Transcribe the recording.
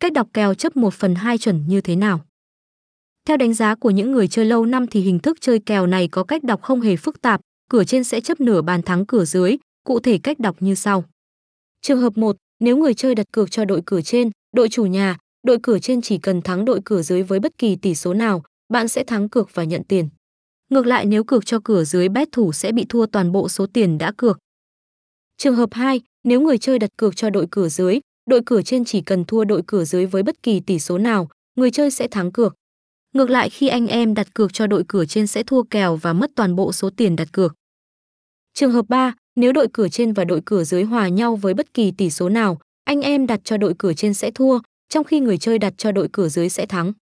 Cách đọc kèo chấp 1 phần 2 chuẩn như thế nào? Theo đánh giá của những người chơi lâu năm thì hình thức chơi kèo này có cách đọc không hề phức tạp, cửa trên sẽ chấp nửa bàn thắng cửa dưới, cụ thể cách đọc như sau. Trường hợp 1, nếu người chơi đặt cược cho đội cửa trên, đội chủ nhà, đội cửa trên chỉ cần thắng đội cửa dưới với bất kỳ tỷ số nào, bạn sẽ thắng cược và nhận tiền. Ngược lại nếu cược cho cửa dưới bet thủ sẽ bị thua toàn bộ số tiền đã cược. Trường hợp 2, nếu người chơi đặt cược cho đội cửa dưới, đội cửa trên chỉ cần thua đội cửa dưới với bất kỳ tỷ số nào, người chơi sẽ thắng cược. Ngược lại khi anh em đặt cược cho đội cửa trên sẽ thua kèo và mất toàn bộ số tiền đặt cược. Trường hợp 3, nếu đội cửa trên và đội cửa dưới hòa nhau với bất kỳ tỷ số nào, anh em đặt cho đội cửa trên sẽ thua, trong khi người chơi đặt cho đội cửa dưới sẽ thắng.